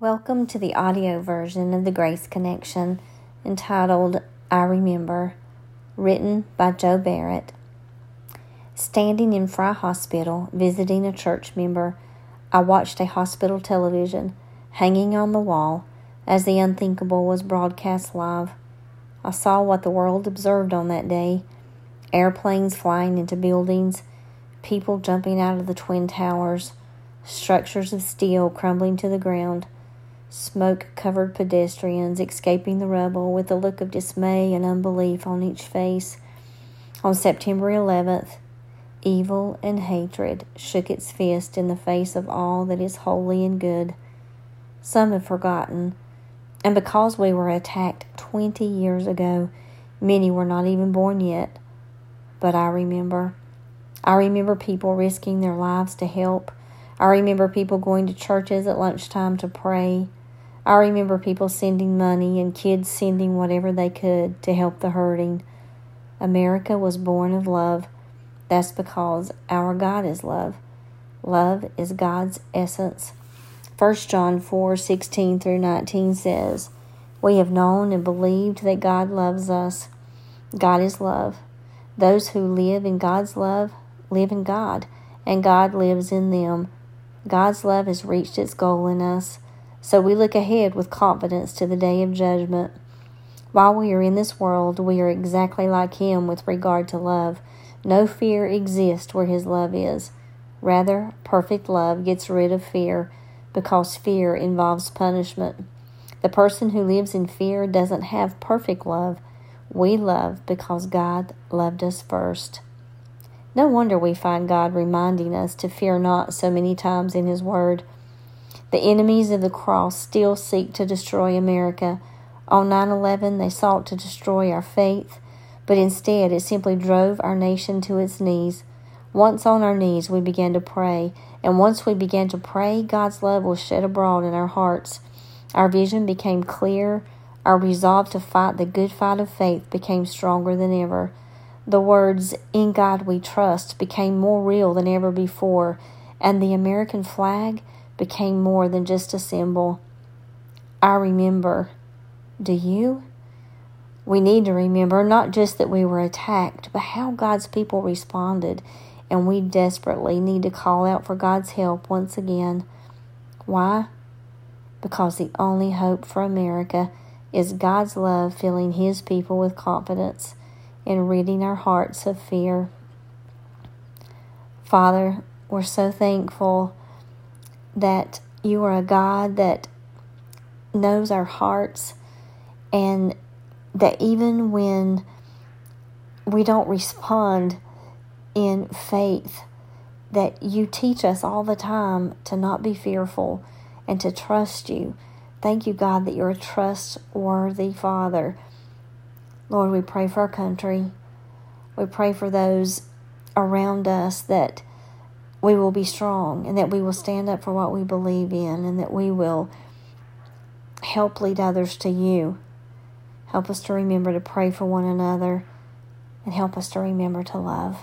Welcome to the audio version of the Grace Connection entitled I Remember, written by Joe Barrett. Standing in Frye Hospital, visiting a church member, I watched a hospital television hanging on the wall as the unthinkable was broadcast live. I saw what the world observed on that day airplanes flying into buildings, people jumping out of the Twin Towers, structures of steel crumbling to the ground smoke covered pedestrians escaping the rubble with a look of dismay and unbelief on each face. On September 11th, evil and hatred shook its fist in the face of all that is holy and good. Some have forgotten, and because we were attacked 20 years ago, many were not even born yet. But I remember. I remember people risking their lives to help. I remember people going to churches at lunchtime to pray. I remember people sending money and kids sending whatever they could to help the hurting. America was born of love. That's because our God is love. Love is God's essence. 1 John 4 16 through 19 says, We have known and believed that God loves us. God is love. Those who live in God's love live in God, and God lives in them. God's love has reached its goal in us. So we look ahead with confidence to the day of judgment. While we are in this world, we are exactly like Him with regard to love. No fear exists where His love is. Rather, perfect love gets rid of fear because fear involves punishment. The person who lives in fear doesn't have perfect love. We love because God loved us first. No wonder we find God reminding us to fear not so many times in His Word. The enemies of the cross still seek to destroy America. On 9 11, they sought to destroy our faith, but instead it simply drove our nation to its knees. Once on our knees, we began to pray, and once we began to pray, God's love was shed abroad in our hearts. Our vision became clear. Our resolve to fight the good fight of faith became stronger than ever. The words, In God we trust, became more real than ever before, and the American flag became more than just a symbol. I remember. Do you? We need to remember not just that we were attacked, but how God's people responded, and we desperately need to call out for God's help once again. Why? Because the only hope for America is God's love filling His people with confidence and ridding our hearts of fear. Father, we're so thankful that you are a God that knows our hearts and that even when we don't respond in faith, that you teach us all the time to not be fearful and to trust you. Thank you, God, that you're a trustworthy Father. Lord, we pray for our country. We pray for those around us that we will be strong and that we will stand up for what we believe in and that we will help lead others to you. Help us to remember to pray for one another and help us to remember to love.